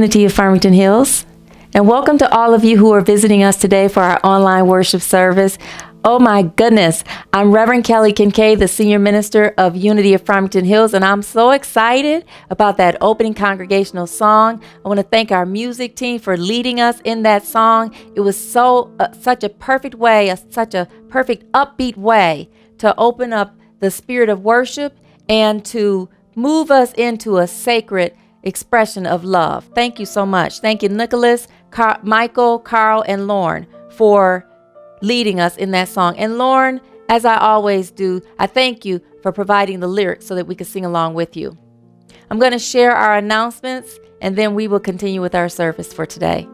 Morning, Unity of Farmington Hills, and welcome to all of you who are visiting us today for our online worship service. Oh my goodness, I'm Reverend Kelly Kincaid, the Senior Minister of Unity of Farmington Hills, and I'm so excited about that opening congregational song. I want to thank our music team for leading us in that song. It was so uh, such a perfect way, a, such a perfect upbeat way to open up the spirit of worship and to move us into a sacred expression of love. Thank you so much. Thank you, Nicholas, Car- Michael, Carl, and Lauren for leading us in that song. And Lauren, as I always do, I thank you for providing the lyrics so that we can sing along with you. I'm going to share our announcements and then we will continue with our service for today.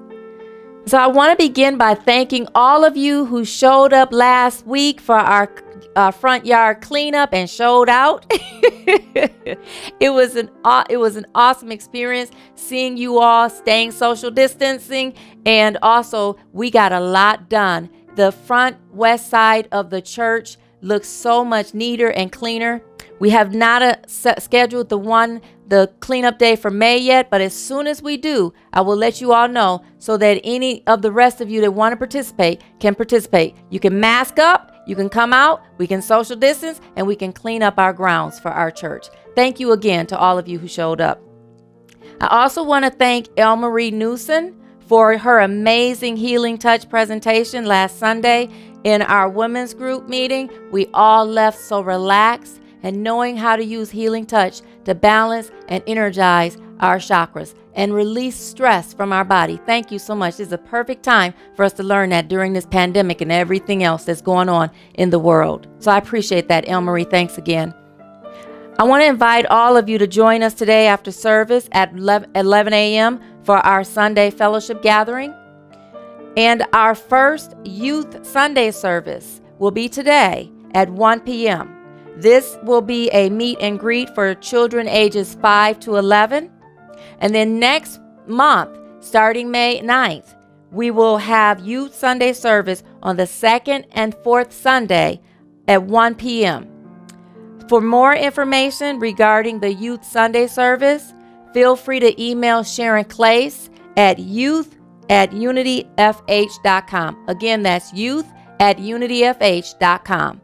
So I want to begin by thanking all of you who showed up last week for our uh, front yard cleanup and showed out. it was an aw- it was an awesome experience seeing you all staying social distancing and also we got a lot done. The front west side of the church looks so much neater and cleaner. We have not uh, scheduled the one the cleanup day for May yet, but as soon as we do, I will let you all know so that any of the rest of you that want to participate can participate. You can mask up, you can come out, we can social distance, and we can clean up our grounds for our church. Thank you again to all of you who showed up. I also want to thank El Marie Newson for her amazing Healing Touch presentation last Sunday in our women's group meeting. We all left so relaxed and knowing how to use Healing Touch to balance and energize our chakras and release stress from our body. Thank you so much. This is a perfect time for us to learn that during this pandemic and everything else that's going on in the world. So I appreciate that, El Marie. Thanks again. I want to invite all of you to join us today after service at 11 a.m. for our Sunday fellowship gathering. And our first Youth Sunday service will be today at 1 p.m. This will be a meet and greet for children ages 5 to 11. And then next month, starting May 9th, we will have Youth Sunday service on the second and fourth Sunday at 1 p.m. For more information regarding the Youth Sunday service, feel free to email Sharon Clace at youth at unityfh.com. Again, that's youth at unityfh.com.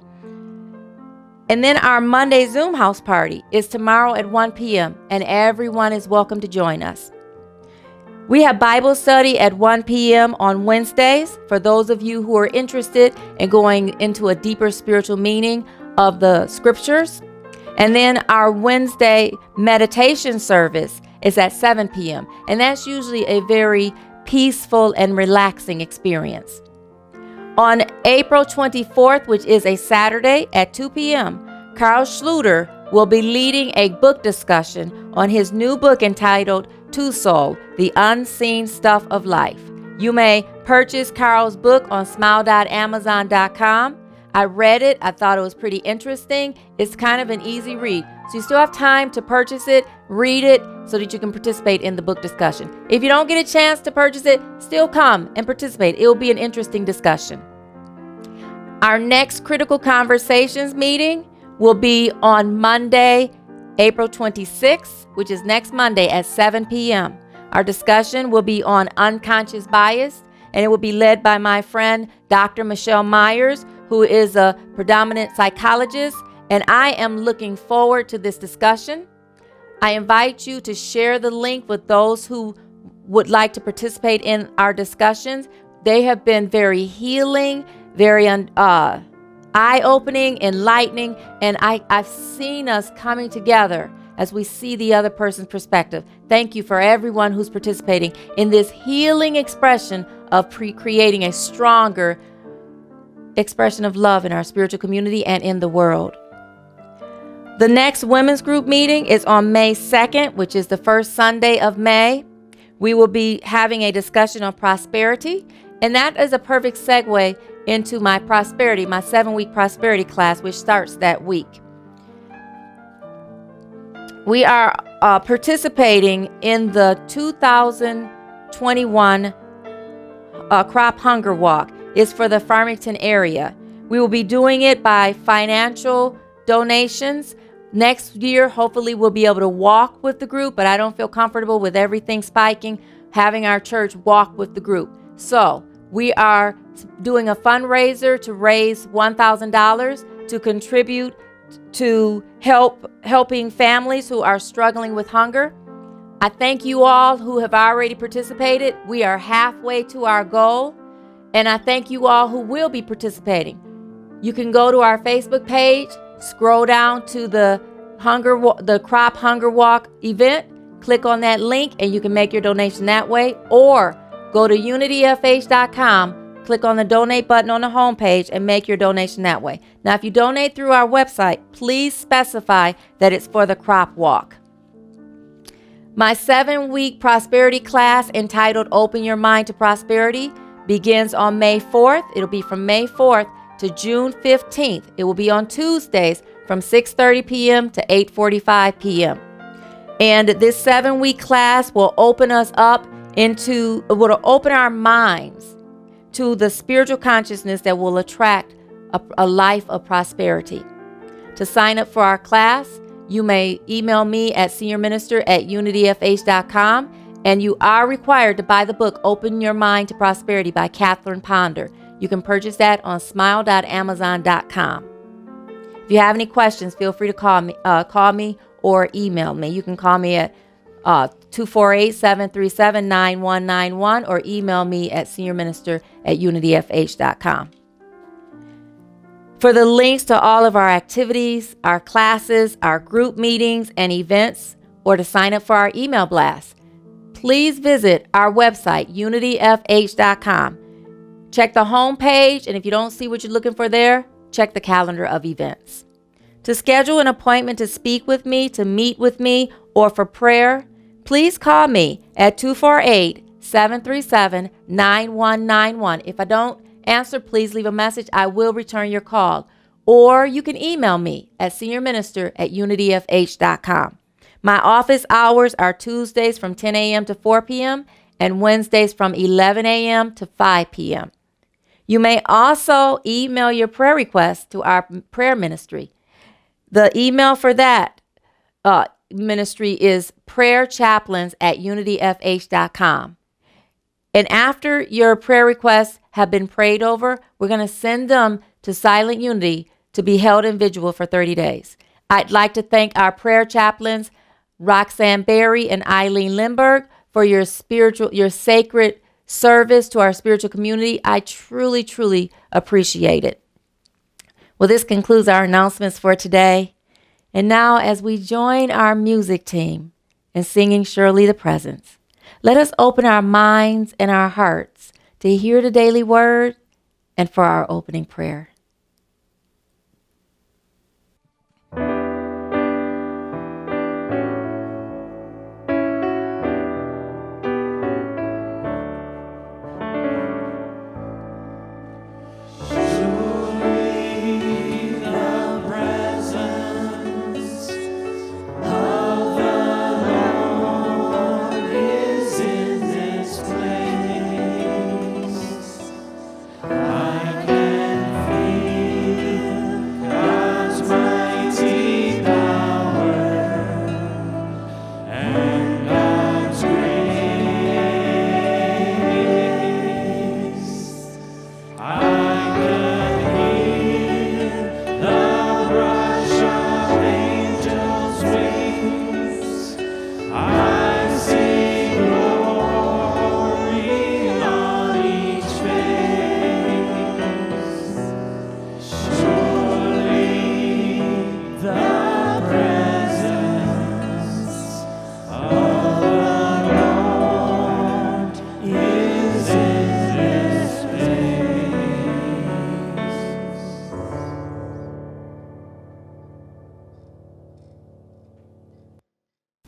And then our Monday Zoom house party is tomorrow at 1 p.m., and everyone is welcome to join us. We have Bible study at 1 p.m. on Wednesdays for those of you who are interested in going into a deeper spiritual meaning of the scriptures. And then our Wednesday meditation service is at 7 p.m., and that's usually a very peaceful and relaxing experience. On April 24th, which is a Saturday at 2 p.m., Carl Schluter will be leading a book discussion on his new book entitled To Soul The Unseen Stuff of Life. You may purchase Carl's book on smile.amazon.com. I read it, I thought it was pretty interesting. It's kind of an easy read. So you still have time to purchase it, read it, so that you can participate in the book discussion. If you don't get a chance to purchase it, still come and participate. It will be an interesting discussion. Our next Critical Conversations meeting will be on Monday, April 26th, which is next Monday at 7 p.m. Our discussion will be on unconscious bias, and it will be led by my friend Dr. Michelle Myers, who is a predominant psychologist and I am looking forward to this discussion. I invite you to share the link with those who would like to participate in our discussions. They have been very healing, very uh, eye opening, enlightening, and I, I've seen us coming together as we see the other person's perspective. Thank you for everyone who's participating in this healing expression of pre- creating a stronger expression of love in our spiritual community and in the world. The next women's group meeting is on May 2nd, which is the first Sunday of May. We will be having a discussion on prosperity, and that is a perfect segue into my prosperity, my seven week prosperity class, which starts that week. We are uh, participating in the 2021 uh, Crop Hunger Walk. It's for the Farmington area. We will be doing it by financial donations Next year, hopefully, we'll be able to walk with the group, but I don't feel comfortable with everything spiking, having our church walk with the group. So, we are doing a fundraiser to raise $1,000 to contribute to help helping families who are struggling with hunger. I thank you all who have already participated. We are halfway to our goal, and I thank you all who will be participating. You can go to our Facebook page Scroll down to the hunger the crop hunger walk event, click on that link and you can make your donation that way or go to unityfh.com, click on the donate button on the homepage and make your donation that way. Now if you donate through our website, please specify that it's for the crop walk. My 7-week prosperity class entitled Open Your Mind to Prosperity begins on May 4th. It'll be from May 4th to June 15th. It will be on Tuesdays from 6:30 p.m. to 8:45 p.m. And this 7-week class will open us up into will open our minds to the spiritual consciousness that will attract a, a life of prosperity. To sign up for our class, you may email me at seniorminister at unityfh.com and you are required to buy the book Open Your Mind to Prosperity by Catherine Ponder. You can purchase that on smile.amazon.com. If you have any questions, feel free to call me, uh, call me or email me. You can call me at uh, 248 737 9191 or email me at seniorminister at unityfh.com. For the links to all of our activities, our classes, our group meetings, and events, or to sign up for our email blast, please visit our website, unityfh.com. Check the home page, and if you don't see what you're looking for there, check the calendar of events. To schedule an appointment to speak with me, to meet with me, or for prayer, please call me at 248 737 9191. If I don't answer, please leave a message. I will return your call. Or you can email me at seniorminister at unityfh.com. My office hours are Tuesdays from 10 a.m. to 4 p.m and Wednesdays from 11 a.m. to 5 p.m. You may also email your prayer requests to our prayer ministry. The email for that uh, ministry is prayerchaplains at unityfh.com. And after your prayer requests have been prayed over, we're going to send them to Silent Unity to be held in vigil for 30 days. I'd like to thank our prayer chaplains, Roxanne Berry and Eileen Lindberg, for your spiritual, your sacred service to our spiritual community. I truly, truly appreciate it. Well, this concludes our announcements for today. And now, as we join our music team in singing Surely the Presence, let us open our minds and our hearts to hear the daily word and for our opening prayer.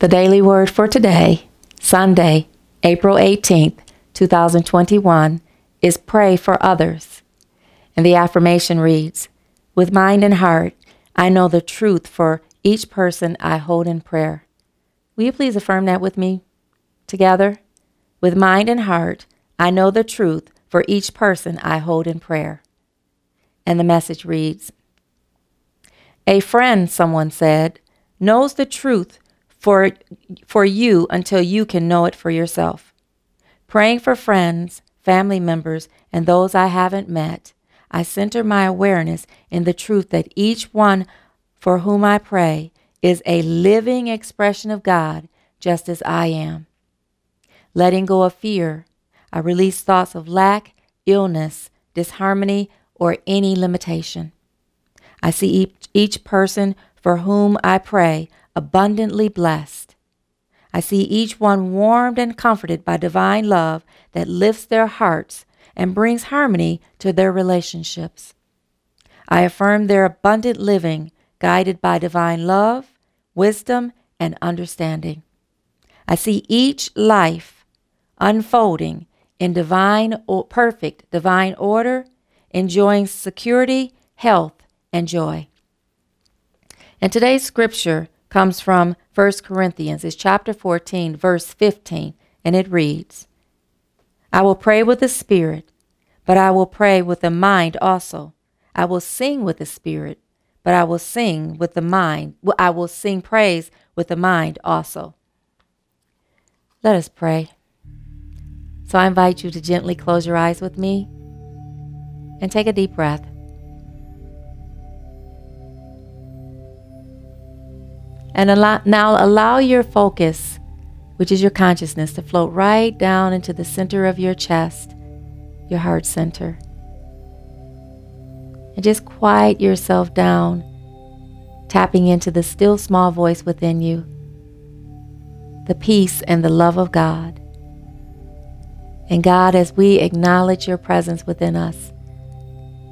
The daily word for today, Sunday, April 18th, 2021, is pray for others. And the affirmation reads With mind and heart, I know the truth for each person I hold in prayer. Will you please affirm that with me together? With mind and heart, I know the truth for each person I hold in prayer. And the message reads A friend, someone said, knows the truth for, for you until you can know it for yourself. Praying for friends, family members, and those I haven't met, I center my awareness in the truth that each one for whom I pray is a living expression of God, just as I am. Letting go of fear, I release thoughts of lack, illness, disharmony, or any limitation. I see each, each person for whom I pray abundantly blessed. I see each one warmed and comforted by divine love that lifts their hearts and brings harmony to their relationships. I affirm their abundant living, guided by divine love, wisdom, and understanding. I see each life unfolding in divine or perfect divine order, enjoying security, health, and joy. And today's scripture comes from 1 Corinthians, it's chapter 14, verse 15, and it reads I will pray with the Spirit, but I will pray with the mind also. I will sing with the Spirit, but I will sing with the mind. I will sing praise with the mind also. Let us pray. So I invite you to gently close your eyes with me and take a deep breath. And allow, now allow your focus, which is your consciousness, to float right down into the center of your chest, your heart center. And just quiet yourself down, tapping into the still small voice within you, the peace and the love of God. And God, as we acknowledge your presence within us,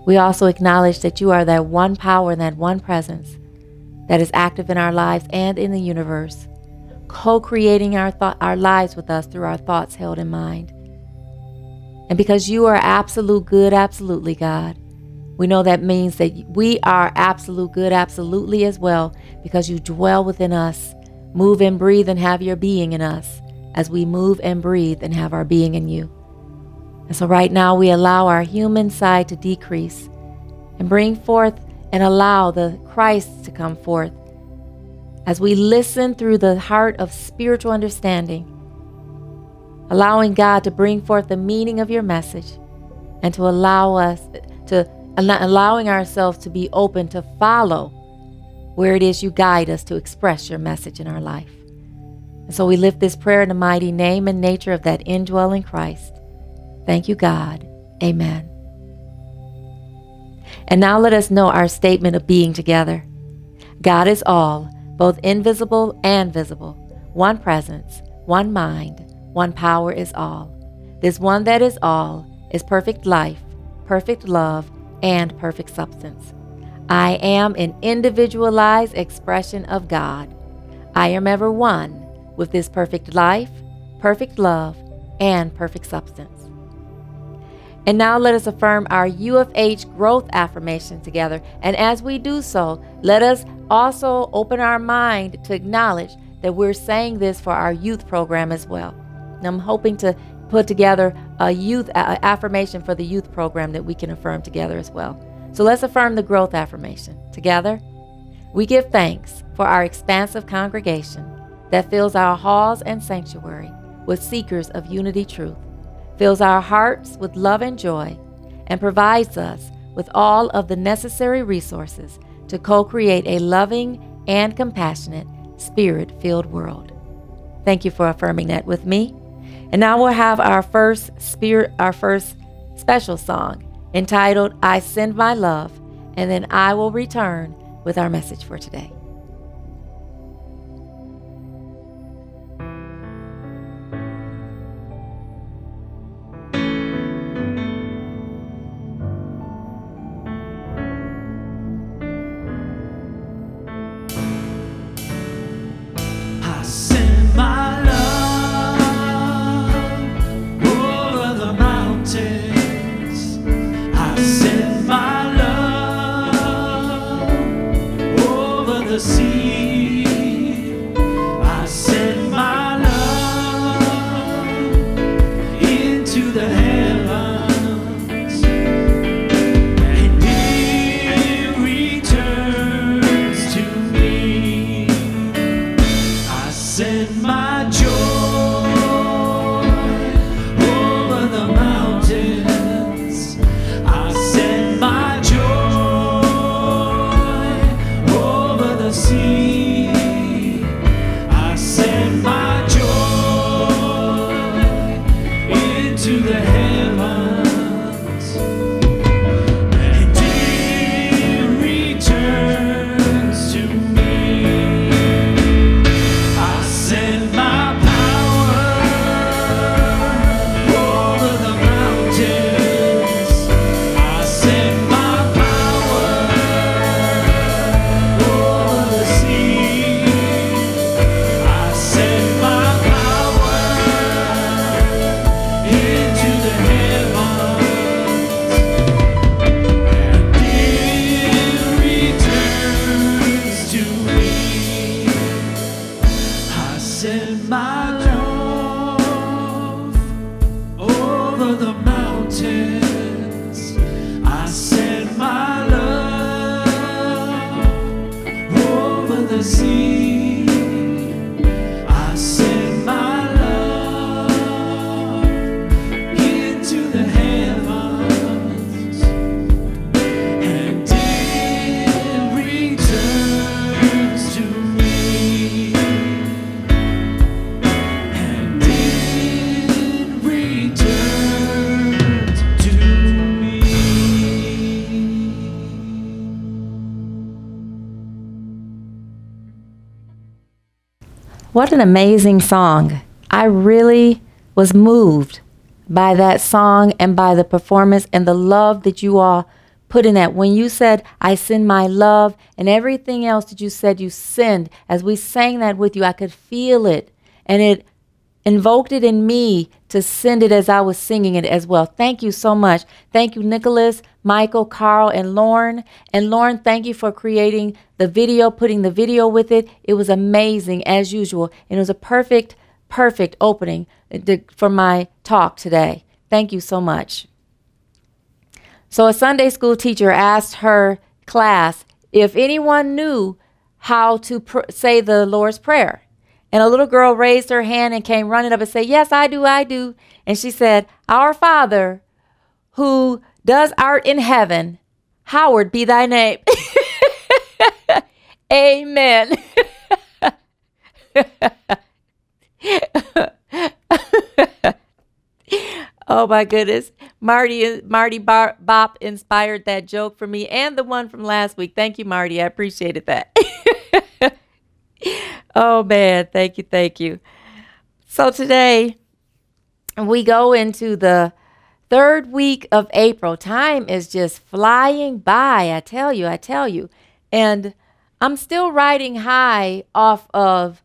we also acknowledge that you are that one power and that one presence that is active in our lives and in the universe, co creating our, th- our lives with us through our thoughts held in mind. And because you are absolute good, absolutely, God, we know that means that we are absolute good, absolutely as well, because you dwell within us, move and breathe and have your being in us, as we move and breathe and have our being in you. And so, right now, we allow our human side to decrease and bring forth and allow the Christ to come forth as we listen through the heart of spiritual understanding, allowing God to bring forth the meaning of your message and to allow us to allowing ourselves to be open to follow where it is you guide us to express your message in our life. And so we lift this prayer in the mighty name and nature of that indwelling Christ. Thank you, God. Amen. And now let us know our statement of being together. God is all, both invisible and visible, one presence, one mind, one power is all. This one that is all is perfect life, perfect love, and perfect substance. I am an individualized expression of God. I am ever one with this perfect life, perfect love, and perfect substance. And now let us affirm our UFH growth affirmation together. And as we do so, let us also open our mind to acknowledge that we're saying this for our youth program as well. And I'm hoping to put together a youth a affirmation for the youth program that we can affirm together as well. So let's affirm the growth affirmation together. We give thanks for our expansive congregation that fills our halls and sanctuary with seekers of unity truth, fills our hearts with love and joy, and provides us with all of the necessary resources to co create a loving and compassionate, spirit filled world. Thank you for affirming that with me. And now we'll have our first spirit, our first special song entitled I Send My Love, and then I will return with our message for today. What an amazing song. I really was moved by that song and by the performance and the love that you all put in that. When you said, I send my love, and everything else that you said you send, as we sang that with you, I could feel it. And it invoked it in me to send it as I was singing it as well. Thank you so much. Thank you, Nicholas, Michael, Carl, and Lauren. And Lauren, thank you for creating the video, putting the video with it. It was amazing as usual. And it was a perfect perfect opening uh, for my talk today. Thank you so much. So, a Sunday school teacher asked her class if anyone knew how to pr- say the Lord's Prayer. And a little girl raised her hand and came running up and said, Yes, I do, I do. And she said, Our Father, who does art in heaven, Howard be thy name. Amen. oh my goodness. Marty Marty Bar- Bop inspired that joke for me and the one from last week. Thank you, Marty. I appreciated that. oh man, thank you, thank you. So today we go into the third week of April. Time is just flying by. I tell you, I tell you. And I'm still riding high off of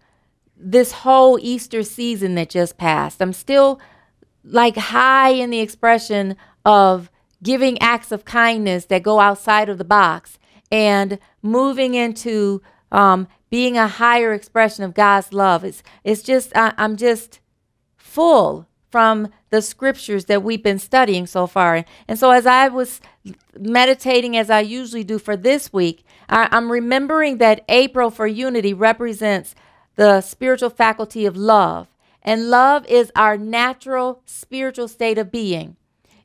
this whole Easter season that just passed. I'm still like high in the expression of giving acts of kindness that go outside of the box and moving into um, being a higher expression of God's love. It's it's just I, I'm just full from the scriptures that we've been studying so far. And so as I was meditating as I usually do for this week, I, I'm remembering that April for unity represents the spiritual faculty of love. And love is our natural spiritual state of being.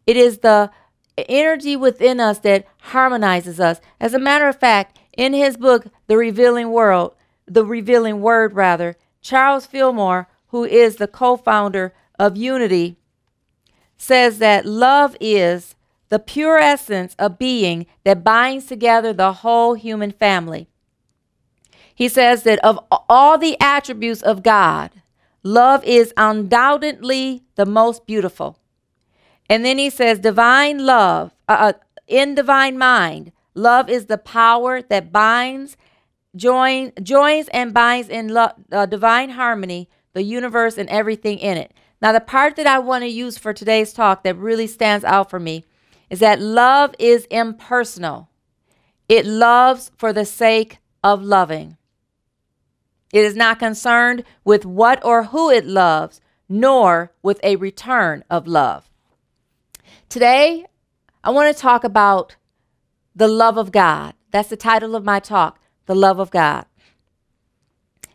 It is the energy within us that harmonizes us. As a matter of fact, in his book, The Revealing World, The Revealing Word, rather, Charles Fillmore, who is the co founder of Unity, says that love is the pure essence of being that binds together the whole human family. He says that of all the attributes of God, love is undoubtedly the most beautiful. And then he says, divine love, uh, uh, in divine mind, love is the power that binds, join, joins, and binds in lo- uh, divine harmony the universe and everything in it. Now, the part that I want to use for today's talk that really stands out for me is that love is impersonal. It loves for the sake of loving. It is not concerned with what or who it loves, nor with a return of love. Today, I want to talk about the love of God. That's the title of my talk, The Love of God.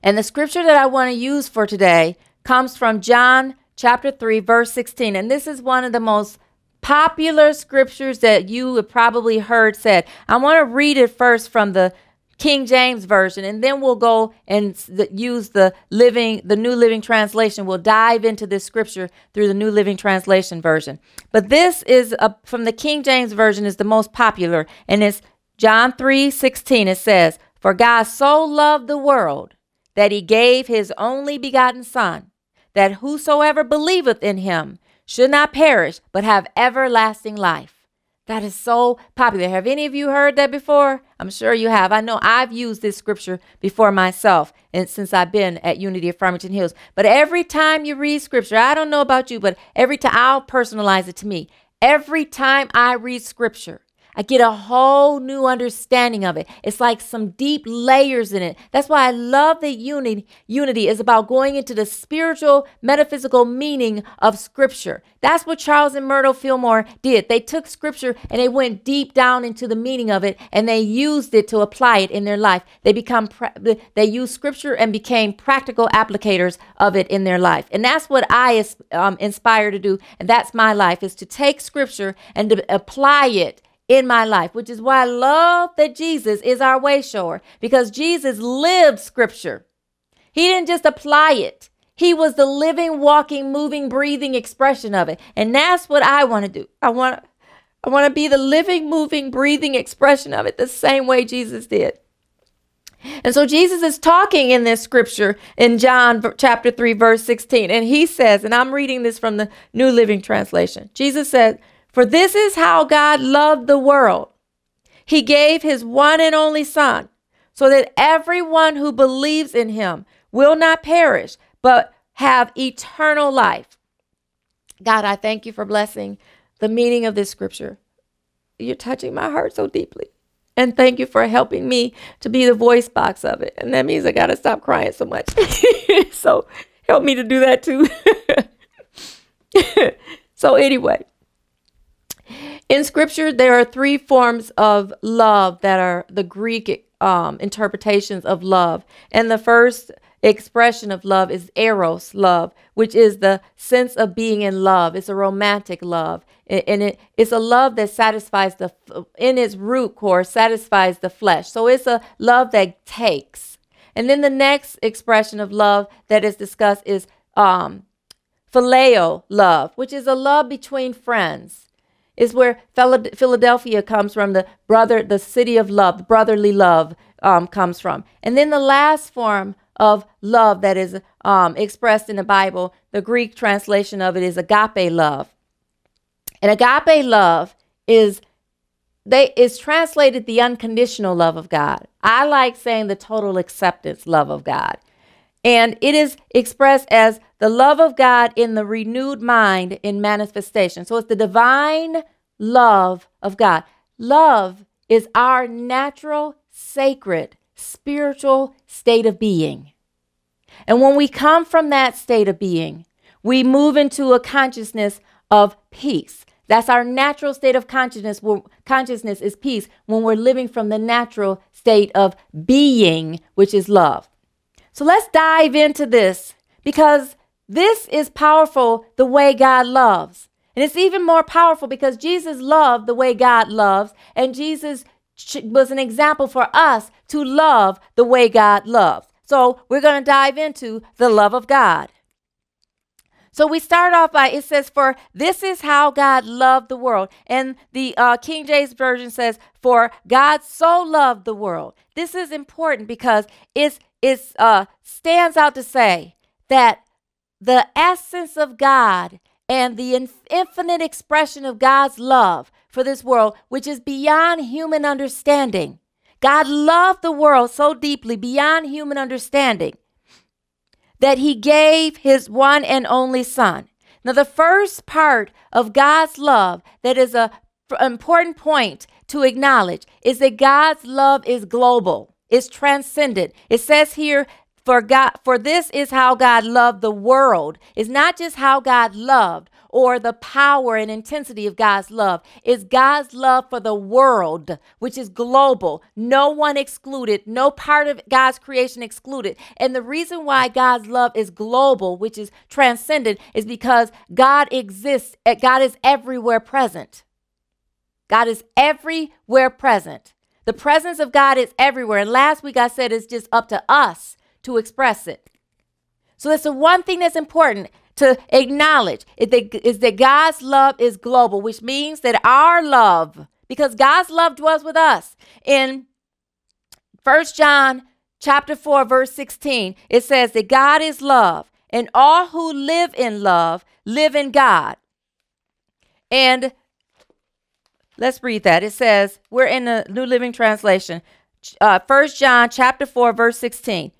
And the scripture that I want to use for today comes from John chapter 3, verse 16. And this is one of the most popular scriptures that you have probably heard said. I want to read it first from the King James version, and then we'll go and use the living, the New Living Translation. We'll dive into this scripture through the New Living Translation version. But this is a, from the King James version is the most popular, and it's John 3 16. It says, For God so loved the world that he gave his only begotten Son, that whosoever believeth in him should not perish, but have everlasting life. That is so popular. Have any of you heard that before? I'm sure you have. I know I've used this scripture before myself and since I've been at Unity of Farmington Hills. But every time you read scripture, I don't know about you, but every time I'll personalize it to me. Every time I read scripture, I get a whole new understanding of it. It's like some deep layers in it. That's why I love that unity. Unity is about going into the spiritual, metaphysical meaning of Scripture. That's what Charles and Myrtle Fillmore did. They took Scripture and they went deep down into the meaning of it, and they used it to apply it in their life. They become they used Scripture and became practical applicators of it in their life. And that's what I um, inspire to do, and that's my life is to take Scripture and to apply it in my life, which is why I love that Jesus is our way shower because Jesus lived scripture. He didn't just apply it. He was the living, walking, moving, breathing expression of it. And that's what I want to do. I want I want to be the living, moving, breathing expression of it the same way Jesus did. And so Jesus is talking in this scripture in John chapter 3 verse 16 and he says and I'm reading this from the New Living Translation. Jesus said, for this is how God loved the world. He gave his one and only Son, so that everyone who believes in him will not perish, but have eternal life. God, I thank you for blessing the meaning of this scripture. You're touching my heart so deeply. And thank you for helping me to be the voice box of it. And that means I got to stop crying so much. so help me to do that too. so, anyway, in scripture, there are three forms of love that are the Greek um, interpretations of love. And the first expression of love is eros love, which is the sense of being in love. It's a romantic love. And it, it's a love that satisfies the, in its root core, satisfies the flesh. So it's a love that takes. And then the next expression of love that is discussed is um, phileo love, which is a love between friends is where Philadelphia comes from. The brother, the city of love, brotherly love um, comes from. And then the last form of love that is um, expressed in the Bible, the Greek translation of it is agape love. And agape love is they is translated the unconditional love of God. I like saying the total acceptance love of God. And it is expressed as the love of God in the renewed mind in manifestation. So it's the divine love of God. Love is our natural, sacred, spiritual state of being. And when we come from that state of being, we move into a consciousness of peace. That's our natural state of consciousness. Consciousness is peace when we're living from the natural state of being, which is love. So let's dive into this because this is powerful the way God loves. And it's even more powerful because Jesus loved the way God loves, and Jesus was an example for us to love the way God loves. So we're going to dive into the love of God. So we start off by it says, For this is how God loved the world. And the uh, King James Version says, For God so loved the world. This is important because it's it uh, stands out to say that the essence of God and the infinite expression of God's love for this world, which is beyond human understanding. God loved the world so deeply beyond human understanding that he gave his one and only son. Now, the first part of God's love that is a important point to acknowledge is that God's love is global. It's transcendent. It says here, for God, for this is how God loved the world. It's not just how God loved or the power and intensity of God's love. It's God's love for the world, which is global. No one excluded, no part of God's creation excluded. And the reason why God's love is global, which is transcendent, is because God exists, eh, God is everywhere present. God is everywhere present. The presence of God is everywhere. And last week I said it's just up to us to express it. So that's the one thing that's important to acknowledge is that, is that God's love is global, which means that our love, because God's love dwells with us. In First John chapter 4, verse 16, it says that God is love, and all who live in love live in God. And Let's read that. It says, we're in the New Living Translation. Uh, 1 John chapter 4, verse 16.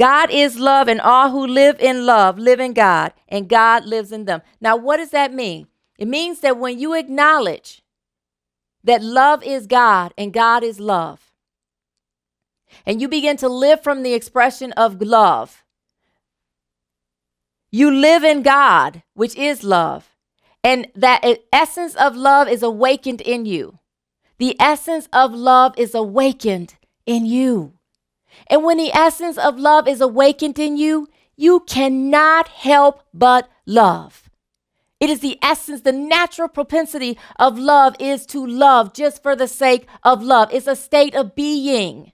God is love, and all who live in love live in God, and God lives in them. Now, what does that mean? It means that when you acknowledge that love is God and God is love, and you begin to live from the expression of love, you live in God, which is love and that essence of love is awakened in you. The essence of love is awakened in you. And when the essence of love is awakened in you, you cannot help but love. It is the essence, the natural propensity of love is to love just for the sake of love. It's a state of being.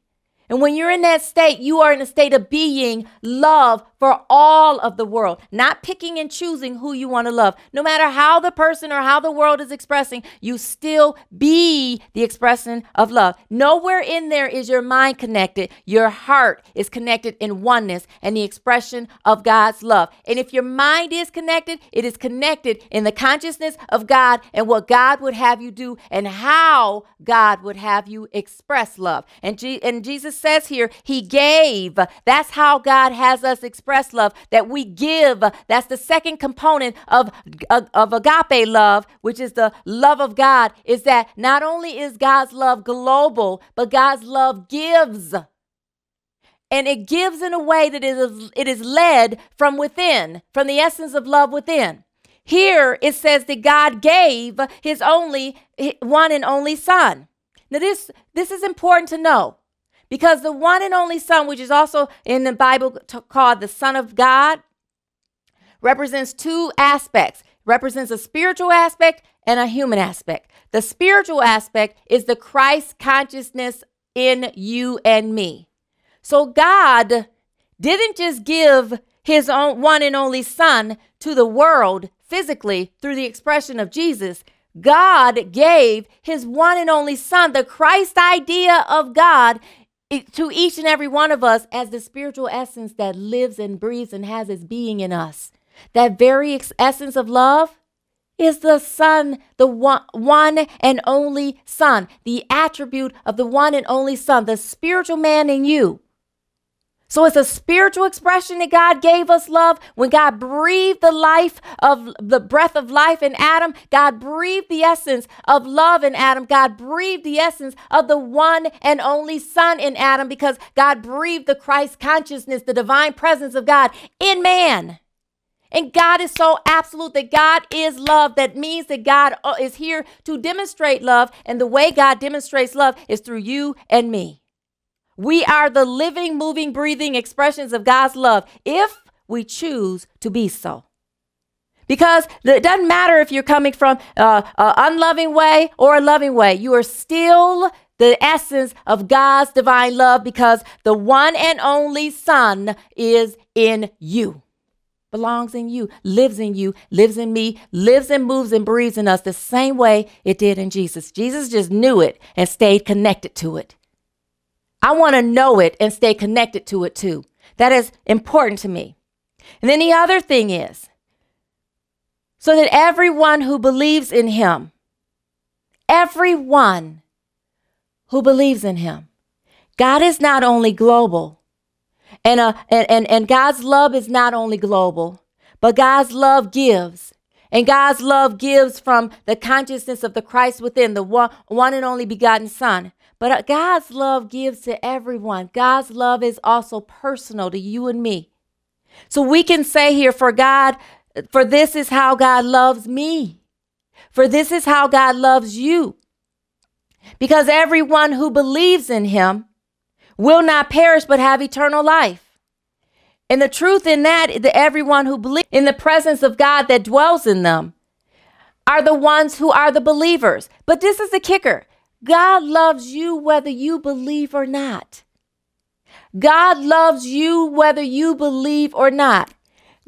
And when you're in that state, you are in a state of being love for all of the world, not picking and choosing who you want to love. No matter how the person or how the world is expressing, you still be the expression of love. Nowhere in there is your mind connected. Your heart is connected in oneness and the expression of God's love. And if your mind is connected, it is connected in the consciousness of God and what God would have you do and how God would have you express love. And, G- and Jesus says here, He gave. That's how God has us express express love, that we give. That's the second component of, of, of agape love, which is the love of God, is that not only is God's love global, but God's love gives. and it gives in a way that it is, it is led from within, from the essence of love within. Here it says that God gave his only one and only son. Now this this is important to know because the one and only son which is also in the Bible called the son of God represents two aspects. Represents a spiritual aspect and a human aspect. The spiritual aspect is the Christ consciousness in you and me. So God didn't just give his own one and only son to the world physically through the expression of Jesus, God gave his one and only Son, the Christ idea of God, to each and every one of us as the spiritual essence that lives and breathes and has its being in us. That very essence of love is the Son, the one, one and only Son, the attribute of the one and only Son, the spiritual man in you. So it's a spiritual expression that God gave us love. When God breathed the life of the breath of life in Adam, God breathed the essence of love in Adam. God breathed the essence of the one and only Son in Adam because God breathed the Christ consciousness, the divine presence of God in man. And God is so absolute that God is love. That means that God uh, is here to demonstrate love. And the way God demonstrates love is through you and me. We are the living, moving, breathing expressions of God's love if we choose to be so. Because it doesn't matter if you're coming from uh, an unloving way or a loving way, you are still the essence of God's divine love because the one and only Son is in you, belongs in you, lives in you, lives in me, lives and moves and breathes in us the same way it did in Jesus. Jesus just knew it and stayed connected to it. I want to know it and stay connected to it too. That is important to me. And then the other thing is so that everyone who believes in him, everyone who believes in him, God is not only global, and, uh, and, and, and God's love is not only global, but God's love gives. And God's love gives from the consciousness of the Christ within, the one, one and only begotten Son. But uh, God's love gives to everyone. God's love is also personal to you and me. So we can say here, for God, for this is how God loves me. For this is how God loves you. Because everyone who believes in him will not perish but have eternal life. And the truth in that, that everyone who believes in the presence of God that dwells in them are the ones who are the believers. But this is the kicker God loves you whether you believe or not. God loves you whether you believe or not.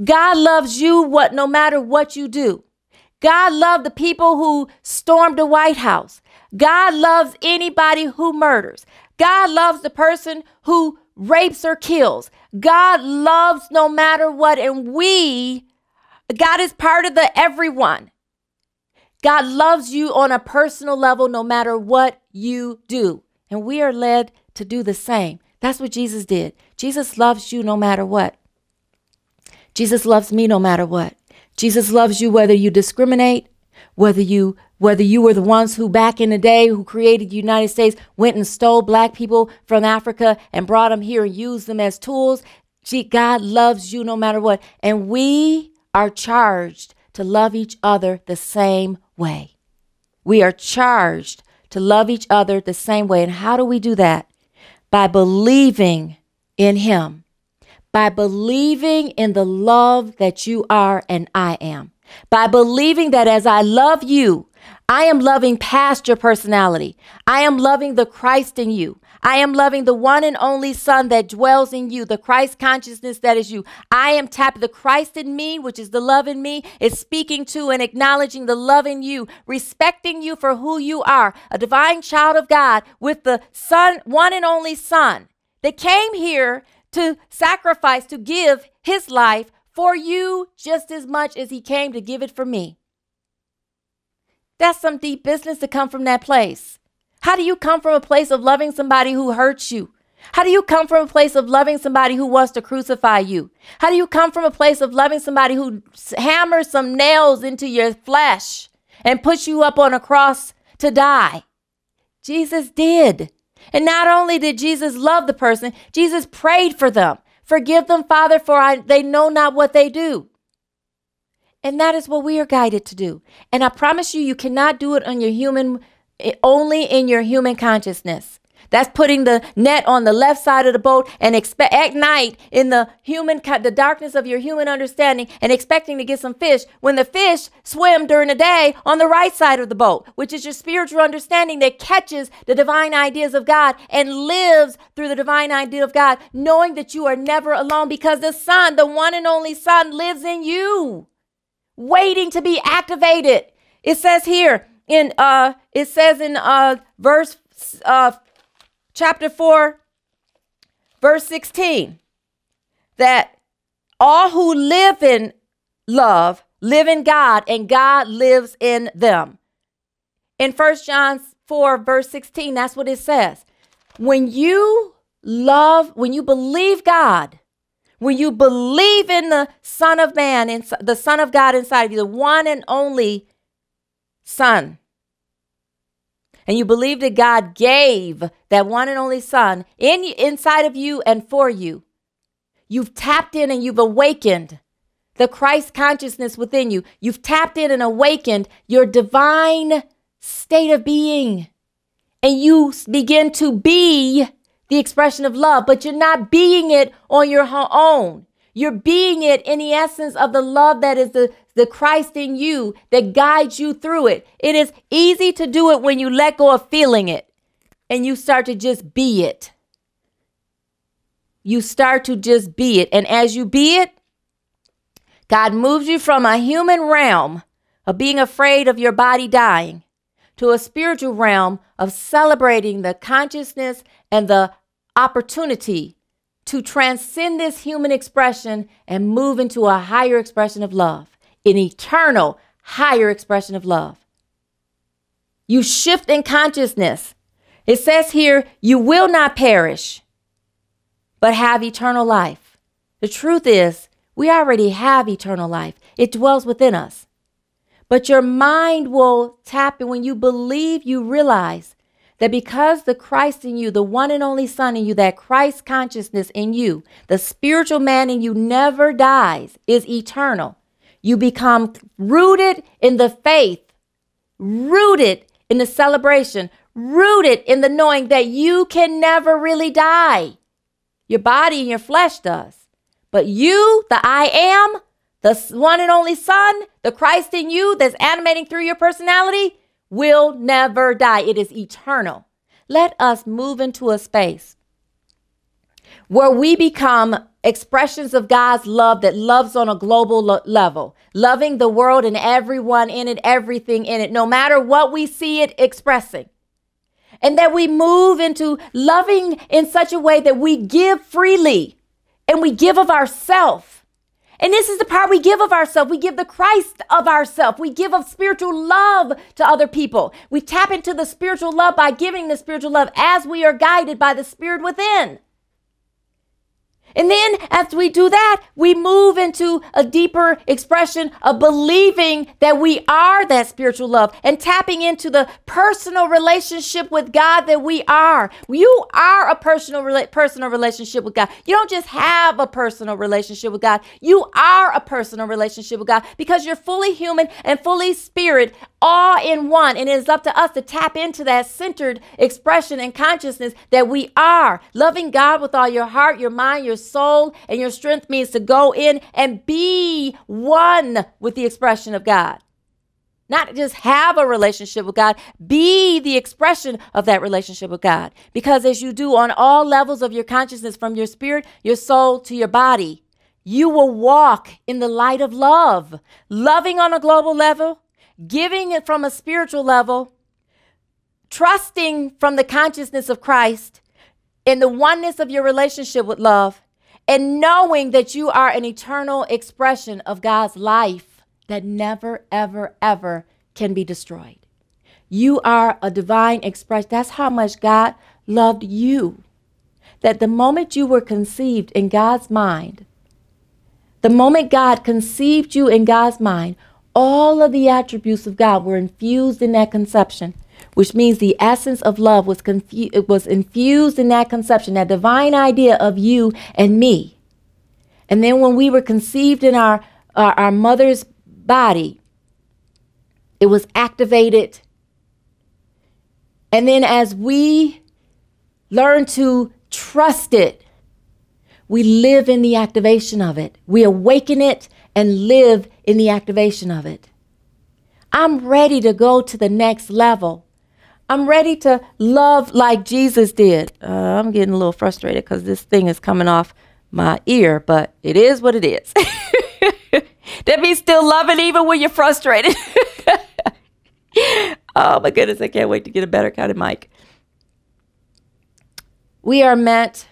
God loves you what no matter what you do. God loved the people who stormed the White House. God loves anybody who murders. God loves the person who rapes or kills. God loves no matter what and we God is part of the everyone. God loves you on a personal level no matter what you do. And we are led to do the same. That's what Jesus did. Jesus loves you no matter what. Jesus loves me no matter what. Jesus loves you whether you discriminate, whether you whether you were the ones who back in the day who created the United States went and stole black people from Africa and brought them here and used them as tools. Gee, God loves you no matter what. And we are charged to love each other the same way. We are charged to love each other the same way. And how do we do that? By believing in Him, by believing in the love that you are and I am, by believing that as I love you, I am loving past your personality. I am loving the Christ in you. I am loving the one and only Son that dwells in you, the Christ consciousness that is you. I am tapping the Christ in me, which is the love in me, is speaking to and acknowledging the love in you, respecting you for who you are, a divine child of God with the Son, one and only Son that came here to sacrifice, to give his life for you just as much as he came to give it for me. That's some deep business to come from that place. How do you come from a place of loving somebody who hurts you? How do you come from a place of loving somebody who wants to crucify you? How do you come from a place of loving somebody who hammers some nails into your flesh and puts you up on a cross to die? Jesus did. And not only did Jesus love the person, Jesus prayed for them. Forgive them, Father, for I, they know not what they do. And that is what we are guided to do. And I promise you, you cannot do it on your human, eh, only in your human consciousness. That's putting the net on the left side of the boat and expect at night in the human the darkness of your human understanding and expecting to get some fish when the fish swim during the day on the right side of the boat, which is your spiritual understanding that catches the divine ideas of God and lives through the divine idea of God, knowing that you are never alone because the Son, the one and only Son, lives in you, waiting to be activated. It says here in uh it says in uh verse uh chapter 4, verse 16, that all who live in love live in God and God lives in them. In 1 John 4, verse 16, that's what it says. When you love, when you believe God, when you believe in the Son of Man, in the Son of God inside of you, the one and only Son, and you believe that God gave that one and only Son in inside of you and for you, you've tapped in and you've awakened the Christ consciousness within you. You've tapped in and awakened your divine state of being. And you begin to be the expression of love, but you're not being it on your own. You're being it in the essence of the love that is the, the Christ in you that guides you through it. It is easy to do it when you let go of feeling it and you start to just be it. You start to just be it. And as you be it, God moves you from a human realm of being afraid of your body dying to a spiritual realm of celebrating the consciousness and the opportunity to transcend this human expression and move into a higher expression of love, an eternal higher expression of love. You shift in consciousness. It says here, you will not perish, but have eternal life. The truth is, we already have eternal life, it dwells within us. But your mind will tap in when you believe, you realize that because the Christ in you, the one and only Son in you, that Christ consciousness in you, the spiritual man in you never dies, is eternal. You become rooted in the faith, rooted in the celebration, rooted in the knowing that you can never really die. Your body and your flesh does. But you, the I am, the one and only Son, the Christ in you that's animating through your personality, will never die. It is eternal. Let us move into a space where we become expressions of God's love that loves on a global lo- level, loving the world and everyone in it, everything in it, no matter what we see it expressing. And that we move into loving in such a way that we give freely and we give of ourselves and this is the part we give of ourselves. We give the Christ of ourselves. We give of spiritual love to other people. We tap into the spiritual love by giving the spiritual love as we are guided by the Spirit within. And then after we do that, we move into a deeper expression of believing that we are that spiritual love and tapping into the personal relationship with God that we are. You are a personal personal relationship with God. You don't just have a personal relationship with God. You are a personal relationship with God because you're fully human and fully spirit all in one. And it is up to us to tap into that centered expression and consciousness that we are. Loving God with all your heart, your mind, your soul, and your strength means to go in and be one with the expression of God. Not just have a relationship with God, be the expression of that relationship with God. Because as you do on all levels of your consciousness, from your spirit, your soul, to your body, you will walk in the light of love, loving on a global level, giving it from a spiritual level, trusting from the consciousness of Christ in the oneness of your relationship with love, and knowing that you are an eternal expression of God's life that never, ever, ever can be destroyed. You are a divine expression. That's how much God loved you. That the moment you were conceived in God's mind, the moment God conceived you in God's mind, all of the attributes of God were infused in that conception, which means the essence of love was confu- was infused in that conception, that divine idea of you and me. And then when we were conceived in our, our, our mother's body, it was activated. And then as we learn to trust it, we live in the activation of it. We awaken it and live in the activation of it. I'm ready to go to the next level. I'm ready to love like Jesus did. Uh, I'm getting a little frustrated because this thing is coming off my ear, but it is what it is. that means still loving even when you're frustrated. oh my goodness, I can't wait to get a better kind of mic. We are meant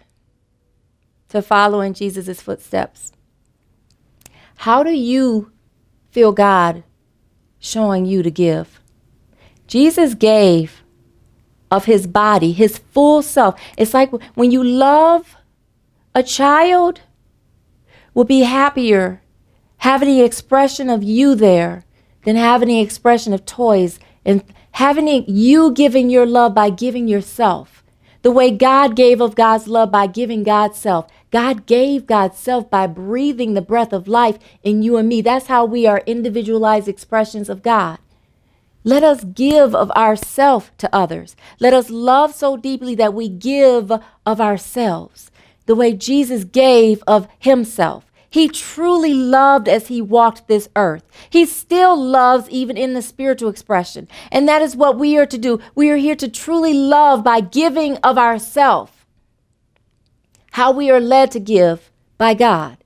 to follow in Jesus' footsteps. How do you feel God showing you to give? Jesus gave of his body, his full self. It's like when you love a child, will be happier having the expression of you there than having the expression of toys and having you giving your love by giving yourself. The way God gave of God's love by giving God's self. God gave God's self by breathing the breath of life in you and me. That's how we are individualized expressions of God. Let us give of ourself to others. Let us love so deeply that we give of ourselves, the way Jesus gave of himself. He truly loved as he walked this earth. He still loves even in the spiritual expression. And that is what we are to do. We are here to truly love by giving of ourselves. How we are led to give by God.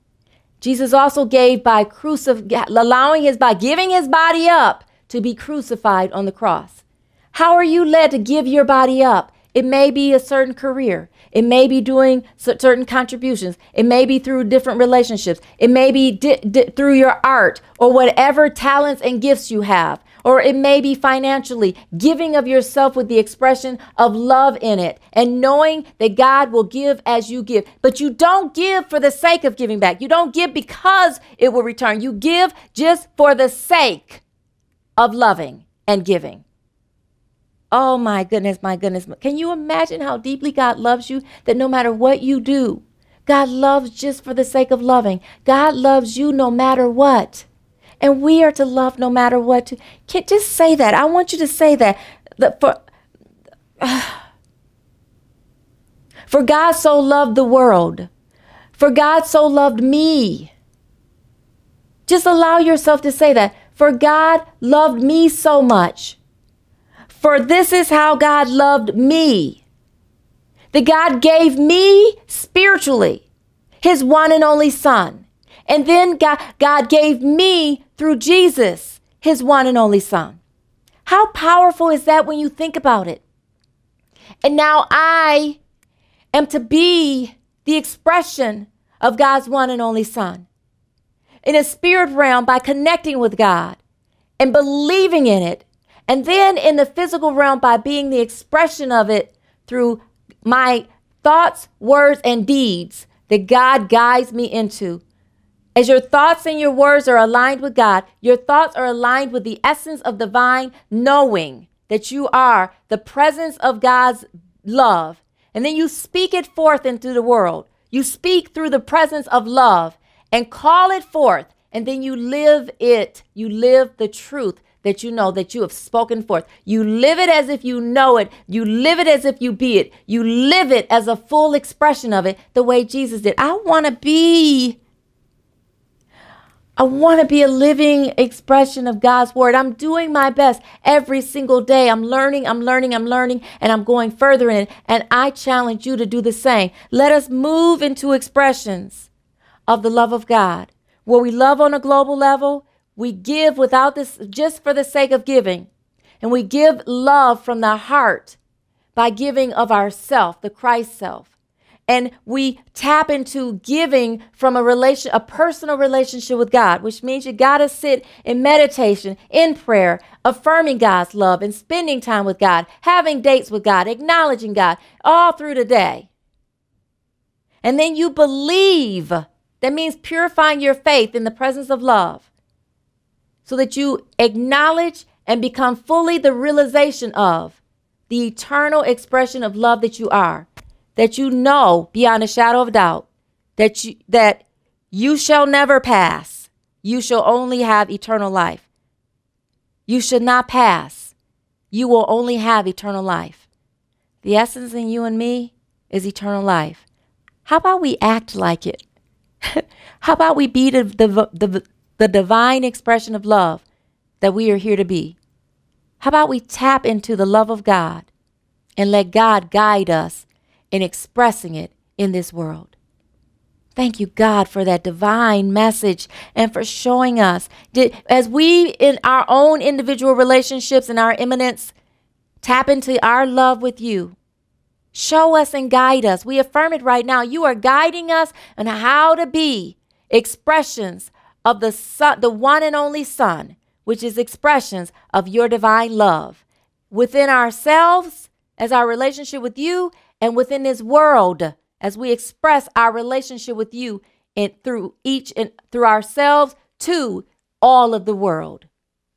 Jesus also gave by crucif- allowing his by giving his body up to be crucified on the cross. How are you led to give your body up? It may be a certain career. It may be doing certain contributions. It may be through different relationships. It may be di- di- through your art or whatever talents and gifts you have. Or it may be financially giving of yourself with the expression of love in it and knowing that God will give as you give. But you don't give for the sake of giving back. You don't give because it will return. You give just for the sake of loving and giving. Oh my goodness, my goodness. Can you imagine how deeply God loves you that no matter what you do, God loves just for the sake of loving. God loves you no matter what. And we are to love no matter what. To, can just say that. I want you to say that. that for, uh, for God so loved the world. For God so loved me. Just allow yourself to say that. For God loved me so much for this is how God loved me. That God gave me spiritually his one and only son. And then God, God gave me through Jesus his one and only son. How powerful is that when you think about it? And now I am to be the expression of God's one and only son. In a spirit realm, by connecting with God and believing in it and then in the physical realm, by being the expression of it through my thoughts, words, and deeds that God guides me into. As your thoughts and your words are aligned with God, your thoughts are aligned with the essence of divine knowing that you are the presence of God's love. And then you speak it forth into the world. You speak through the presence of love and call it forth. And then you live it. You live the truth that you know that you have spoken forth. You live it as if you know it. You live it as if you be it. You live it as a full expression of it the way Jesus did. I want to be I want to be a living expression of God's word. I'm doing my best every single day. I'm learning, I'm learning, I'm learning, and I'm going further in it. And I challenge you to do the same. Let us move into expressions of the love of God, where we love on a global level we give without this, just for the sake of giving. And we give love from the heart by giving of ourself, the Christ self. And we tap into giving from a relation, a personal relationship with God, which means you got to sit in meditation, in prayer, affirming God's love and spending time with God, having dates with God, acknowledging God all through the day. And then you believe. That means purifying your faith in the presence of love so that you acknowledge and become fully the realization of the eternal expression of love that you are, that you know beyond a shadow of doubt that you that you shall never pass. You shall only have eternal life. You should not pass. You will only have eternal life. The essence in you and me is eternal life. How about we act like it? How about we be the, the, the, the divine expression of love that we are here to be? How about we tap into the love of God and let God guide us in expressing it in this world? Thank you, God, for that divine message and for showing us. Did, as we, in our own individual relationships and our immanence, tap into our love with you, show us and guide us. We affirm it right now. You are guiding us on how to be expressions of the son, the one and only Son, which is expressions of your divine love within ourselves as our relationship with you and within this world as we express our relationship with you and through each and through ourselves to all of the world.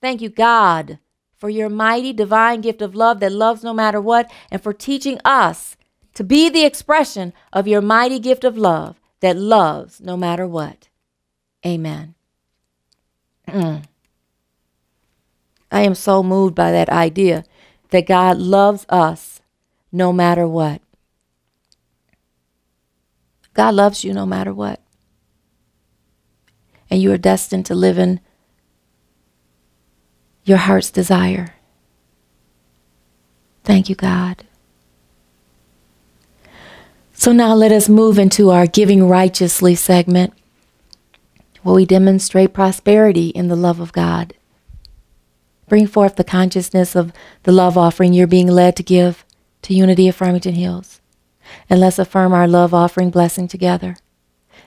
Thank you, God, for your mighty divine gift of love that loves no matter what, and for teaching us to be the expression of your mighty gift of love that loves no matter what. Amen. Mm. I am so moved by that idea that God loves us no matter what. God loves you no matter what. And you are destined to live in your heart's desire. Thank you, God. So now let us move into our Giving Righteously segment, where we demonstrate prosperity in the love of God. Bring forth the consciousness of the love offering you're being led to give to Unity of Farmington Hills and let's affirm our love offering blessing together.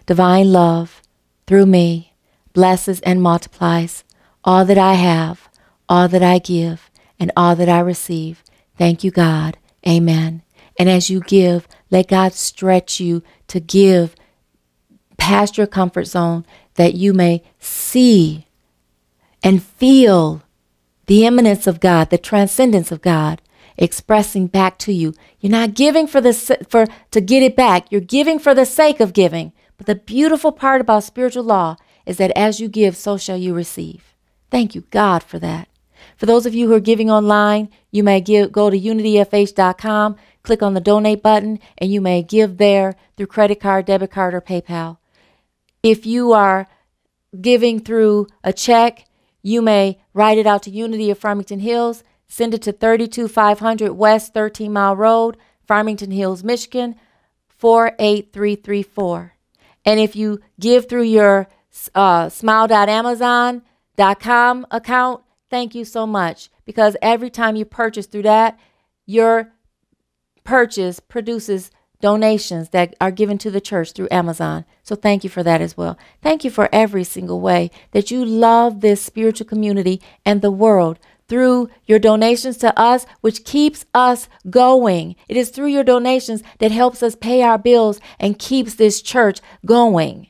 Divine love, through me, blesses and multiplies all that I have, all that I give, and all that I receive. Thank you, God. Amen. And as you give, let God stretch you to give past your comfort zone that you may see and feel the immanence of God, the transcendence of God, expressing back to you. You're not giving for the for to get it back. You're giving for the sake of giving. But the beautiful part about spiritual law is that as you give, so shall you receive. Thank you, God, for that. For those of you who are giving online, you may give, go to unityfh.com, click on the donate button, and you may give there through credit card, debit card, or PayPal. If you are giving through a check, you may write it out to Unity of Farmington Hills, Send it to 32500 West 13 Mile Road, Farmington Hills, Michigan 48334. And if you give through your uh, smile.amazon.com account, thank you so much because every time you purchase through that, your purchase produces donations that are given to the church through Amazon. So thank you for that as well. Thank you for every single way that you love this spiritual community and the world through your donations to us, which keeps us going. It is through your donations that helps us pay our bills and keeps this church going.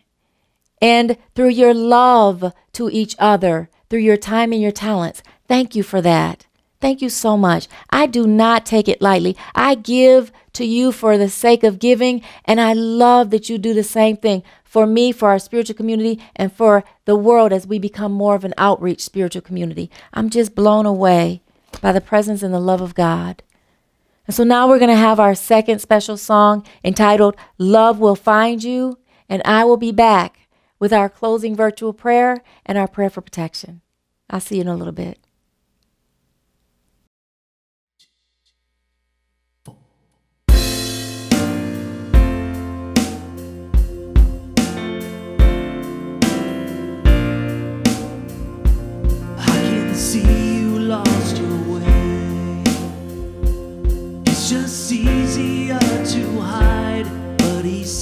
And through your love to each other, through your time and your talents. Thank you for that. Thank you so much. I do not take it lightly. I give to you for the sake of giving, and I love that you do the same thing for me, for our spiritual community, and for the world as we become more of an outreach spiritual community. I'm just blown away by the presence and the love of God. And so now we're going to have our second special song entitled Love Will Find You, and I will be back with our closing virtual prayer and our prayer for protection. I'll see you in a little bit.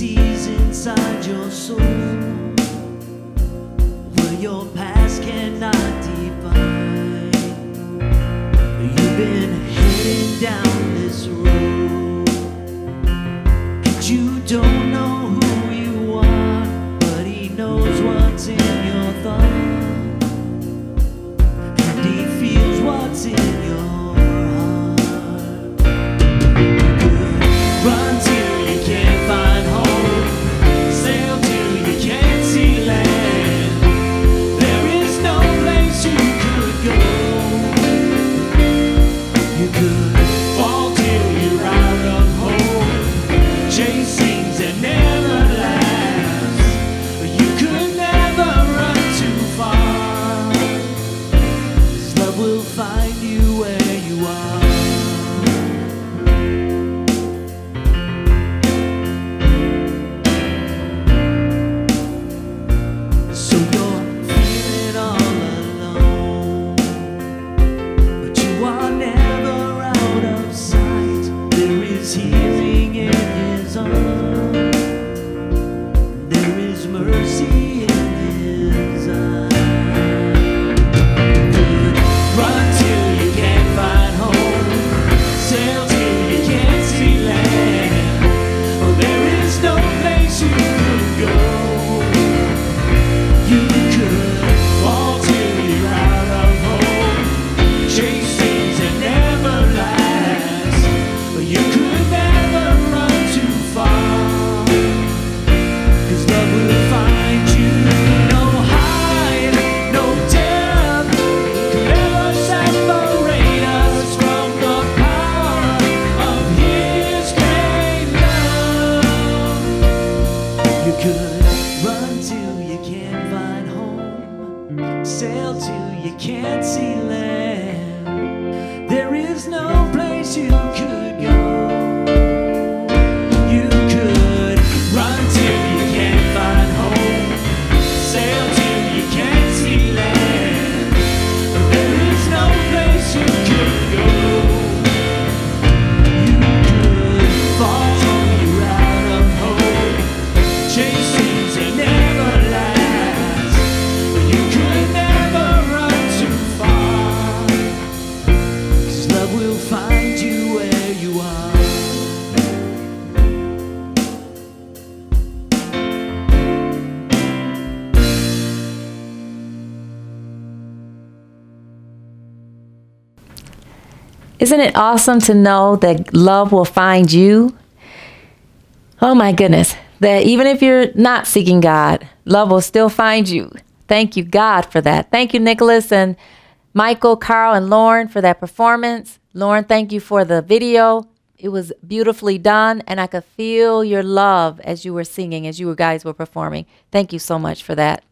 Inside your soul where your past cannot define. You've been heading down this road, and you don't Isn't it awesome to know that love will find you? Oh my goodness. That even if you're not seeking God, love will still find you. Thank you, God, for that. Thank you, Nicholas and Michael, Carl, and Lauren for that performance. Lauren, thank you for the video. It was beautifully done, and I could feel your love as you were singing, as you guys were performing. Thank you so much for that.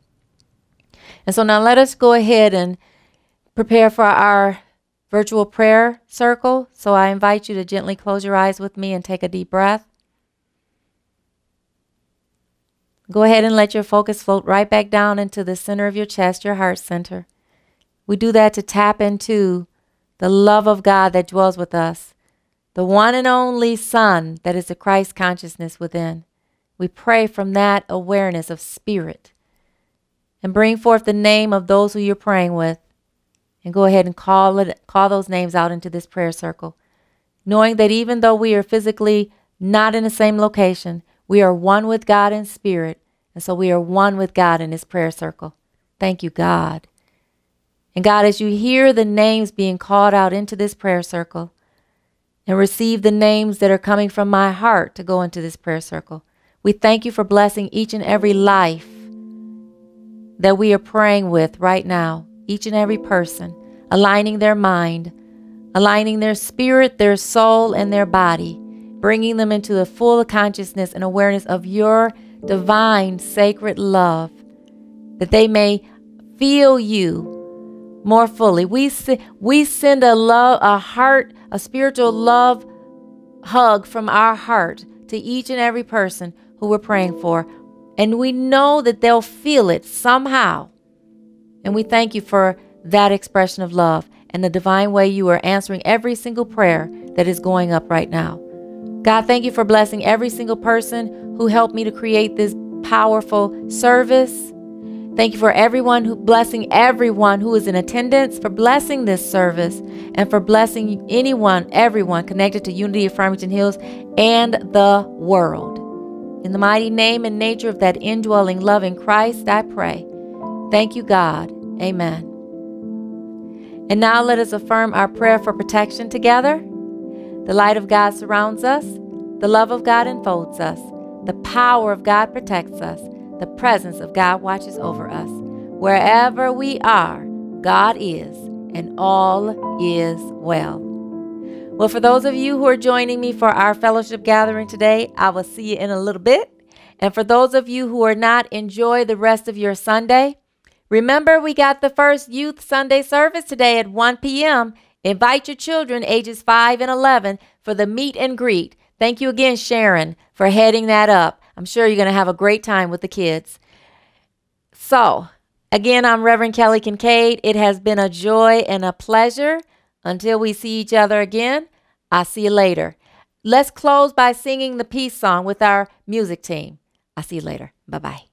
And so now let us go ahead and prepare for our virtual prayer circle. So I invite you to gently close your eyes with me and take a deep breath. Go ahead and let your focus float right back down into the center of your chest, your heart center. We do that to tap into the love of God that dwells with us, the one and only Son that is the Christ consciousness within. We pray from that awareness of spirit and bring forth the name of those who you're praying with and go ahead and call it call those names out into this prayer circle. Knowing that even though we are physically not in the same location we are one with God in spirit. And so we are one with God in this prayer circle. Thank you God. And God as you hear the names being called out into this prayer circle and receive the names that are coming from my heart to go into this prayer circle we thank you for blessing each and every life that we are praying with right now, each and every person, aligning their mind, aligning their spirit, their soul, and their body, bringing them into the full consciousness and awareness of your divine sacred love, that they may feel you more fully. We, we send a love, a heart, a spiritual love hug from our heart to each and every person who we're praying for. And we know that they'll feel it somehow. And we thank you for that expression of love and the divine way you are answering every single prayer that is going up right now. God, thank you for blessing every single person who helped me to create this powerful service. Thank you for everyone who blessing everyone who is in attendance, for blessing this service, and for blessing anyone, everyone connected to Unity of Farmington Hills and the world. In the mighty name and nature of that indwelling love in Christ, I pray. Thank you, God. Amen. And now let us affirm our prayer for protection together. The light of God surrounds us, the love of God enfolds us, the power of God protects us, the presence of God watches over us. Wherever we are, God is, and all is well. Well, for those of you who are joining me for our fellowship gathering today, I will see you in a little bit. And for those of you who are not, enjoy the rest of your Sunday. Remember, we got the first Youth Sunday service today at 1 p.m. Invite your children ages 5 and 11 for the meet and greet. Thank you again, Sharon, for heading that up. I'm sure you're going to have a great time with the kids. So, again, I'm Reverend Kelly Kincaid. It has been a joy and a pleasure. Until we see each other again, I'll see you later. Let's close by singing the peace song with our music team. I'll see you later. Bye bye.